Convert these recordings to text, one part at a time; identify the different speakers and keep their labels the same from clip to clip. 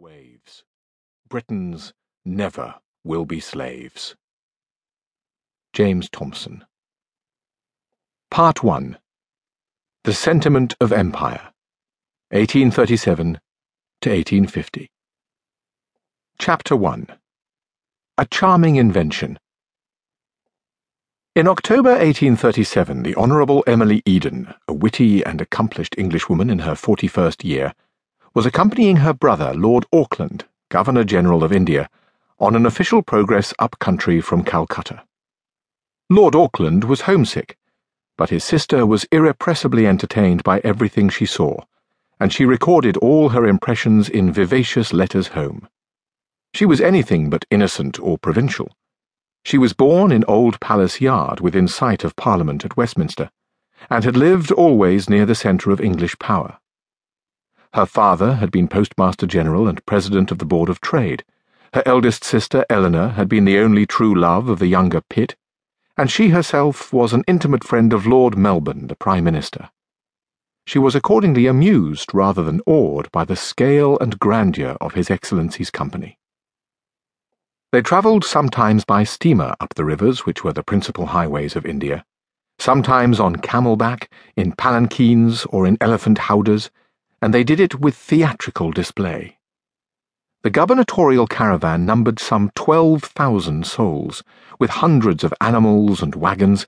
Speaker 1: waves. Britons never will be slaves. James Thomson. Part 1 The Sentiment of Empire, 1837 to 1850. Chapter 1 A Charming Invention. In October 1837, the Honourable Emily Eden, a witty and accomplished Englishwoman in her 41st year, was accompanying her brother, Lord Auckland, Governor General of India, on an official progress up country from Calcutta. Lord Auckland was homesick, but his sister was irrepressibly entertained by everything she saw, and she recorded all her impressions in vivacious letters home. She was anything but innocent or provincial. She was born in Old Palace Yard within sight of Parliament at Westminster, and had lived always near the centre of English power. Her father had been Postmaster General and President of the Board of Trade. Her eldest sister, Eleanor, had been the only true love of the younger Pitt, and she herself was an intimate friend of Lord Melbourne, the Prime Minister. She was accordingly amused rather than awed by the scale and grandeur of His Excellency's company. They travelled sometimes by steamer up the rivers which were the principal highways of India, sometimes on camelback, in palanquins, or in elephant howdahs and they did it with theatrical display. The gubernatorial caravan numbered some 12,000 souls, with hundreds of animals and wagons,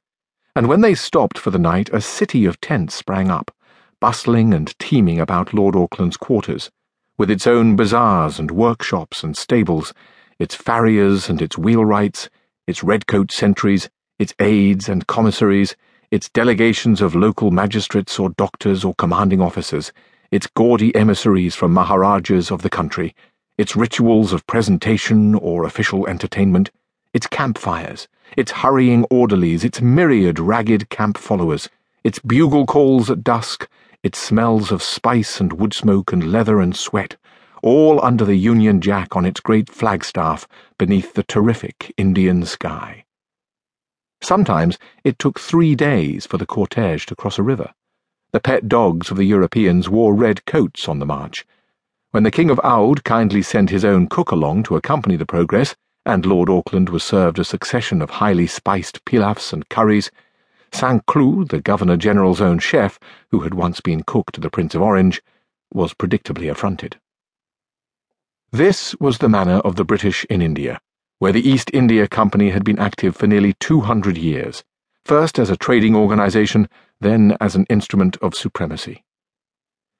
Speaker 1: and when they stopped for the night, a city of tents sprang up, bustling and teeming about Lord Auckland's quarters, with its own bazaars and workshops and stables, its farriers and its wheelwrights, its redcoat sentries, its aides and commissaries, its delegations of local magistrates or doctors or commanding officers, its gaudy emissaries from Maharajas of the country, its rituals of presentation or official entertainment, its campfires, its hurrying orderlies, its myriad ragged camp followers, its bugle calls at dusk, its smells of spice and wood smoke and leather and sweat, all under the Union Jack on its great flagstaff beneath the terrific Indian sky. Sometimes it took three days for the cortege to cross a river. The pet dogs of the Europeans wore red coats on the march. When the King of Oude kindly sent his own cook along to accompany the progress, and Lord Auckland was served a succession of highly spiced pilafs and curries, Saint Cloud, the Governor General's own chef, who had once been cook to the Prince of Orange, was predictably affronted. This was the manner of the British in India, where the East India Company had been active for nearly two hundred years first as a trading organization, then as an instrument of supremacy.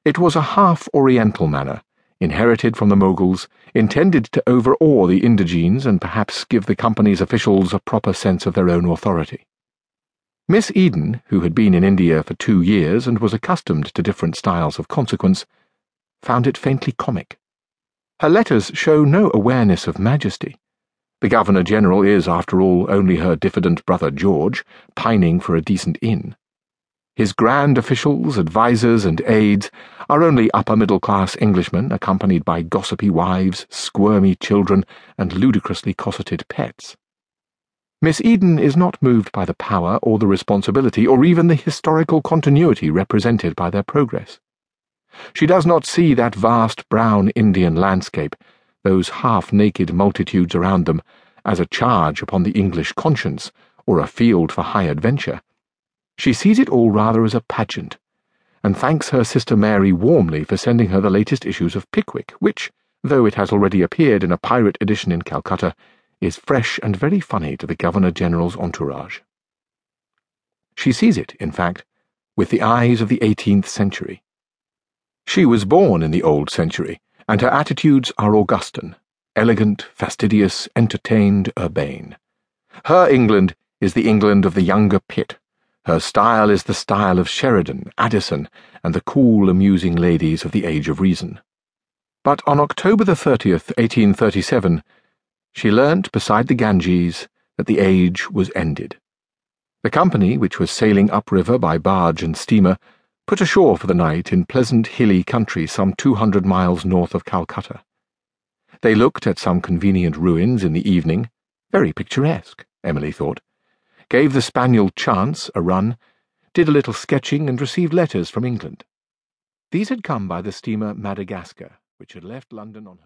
Speaker 1: It was a half Oriental manner, inherited from the Moguls, intended to overawe the indigenes and perhaps give the company's officials a proper sense of their own authority. Miss Eden, who had been in India for two years and was accustomed to different styles of consequence, found it faintly comic. Her letters show no awareness of majesty the Governor General is, after all, only her diffident brother George, pining for a decent inn. His grand officials, advisers, and aides are only upper middle class Englishmen accompanied by gossipy wives, squirmy children, and ludicrously cosseted pets. Miss Eden is not moved by the power or the responsibility or even the historical continuity represented by their progress. She does not see that vast brown Indian landscape those half naked multitudes around them, as a charge upon the English conscience or a field for high adventure. She sees it all rather as a pageant, and thanks her sister Mary warmly for sending her the latest issues of Pickwick, which, though it has already appeared in a pirate edition in Calcutta, is fresh and very funny to the Governor General's entourage. She sees it, in fact, with the eyes of the eighteenth century. She was born in the old century and her attitudes are Augustan, elegant, fastidious, entertained, urbane. Her England is the England of the younger Pitt. Her style is the style of Sheridan, Addison, and the cool, amusing ladies of the Age of Reason. But on October the 30th, 1837, she learnt beside the Ganges that the age was ended. The company, which was sailing upriver by barge and steamer, put ashore for the night in pleasant hilly country some two hundred miles north of Calcutta. They looked at some convenient ruins in the evening, very picturesque, Emily thought, gave the spaniel Chance a run, did a little sketching, and received letters from England. These had come by the steamer Madagascar, which had left London on her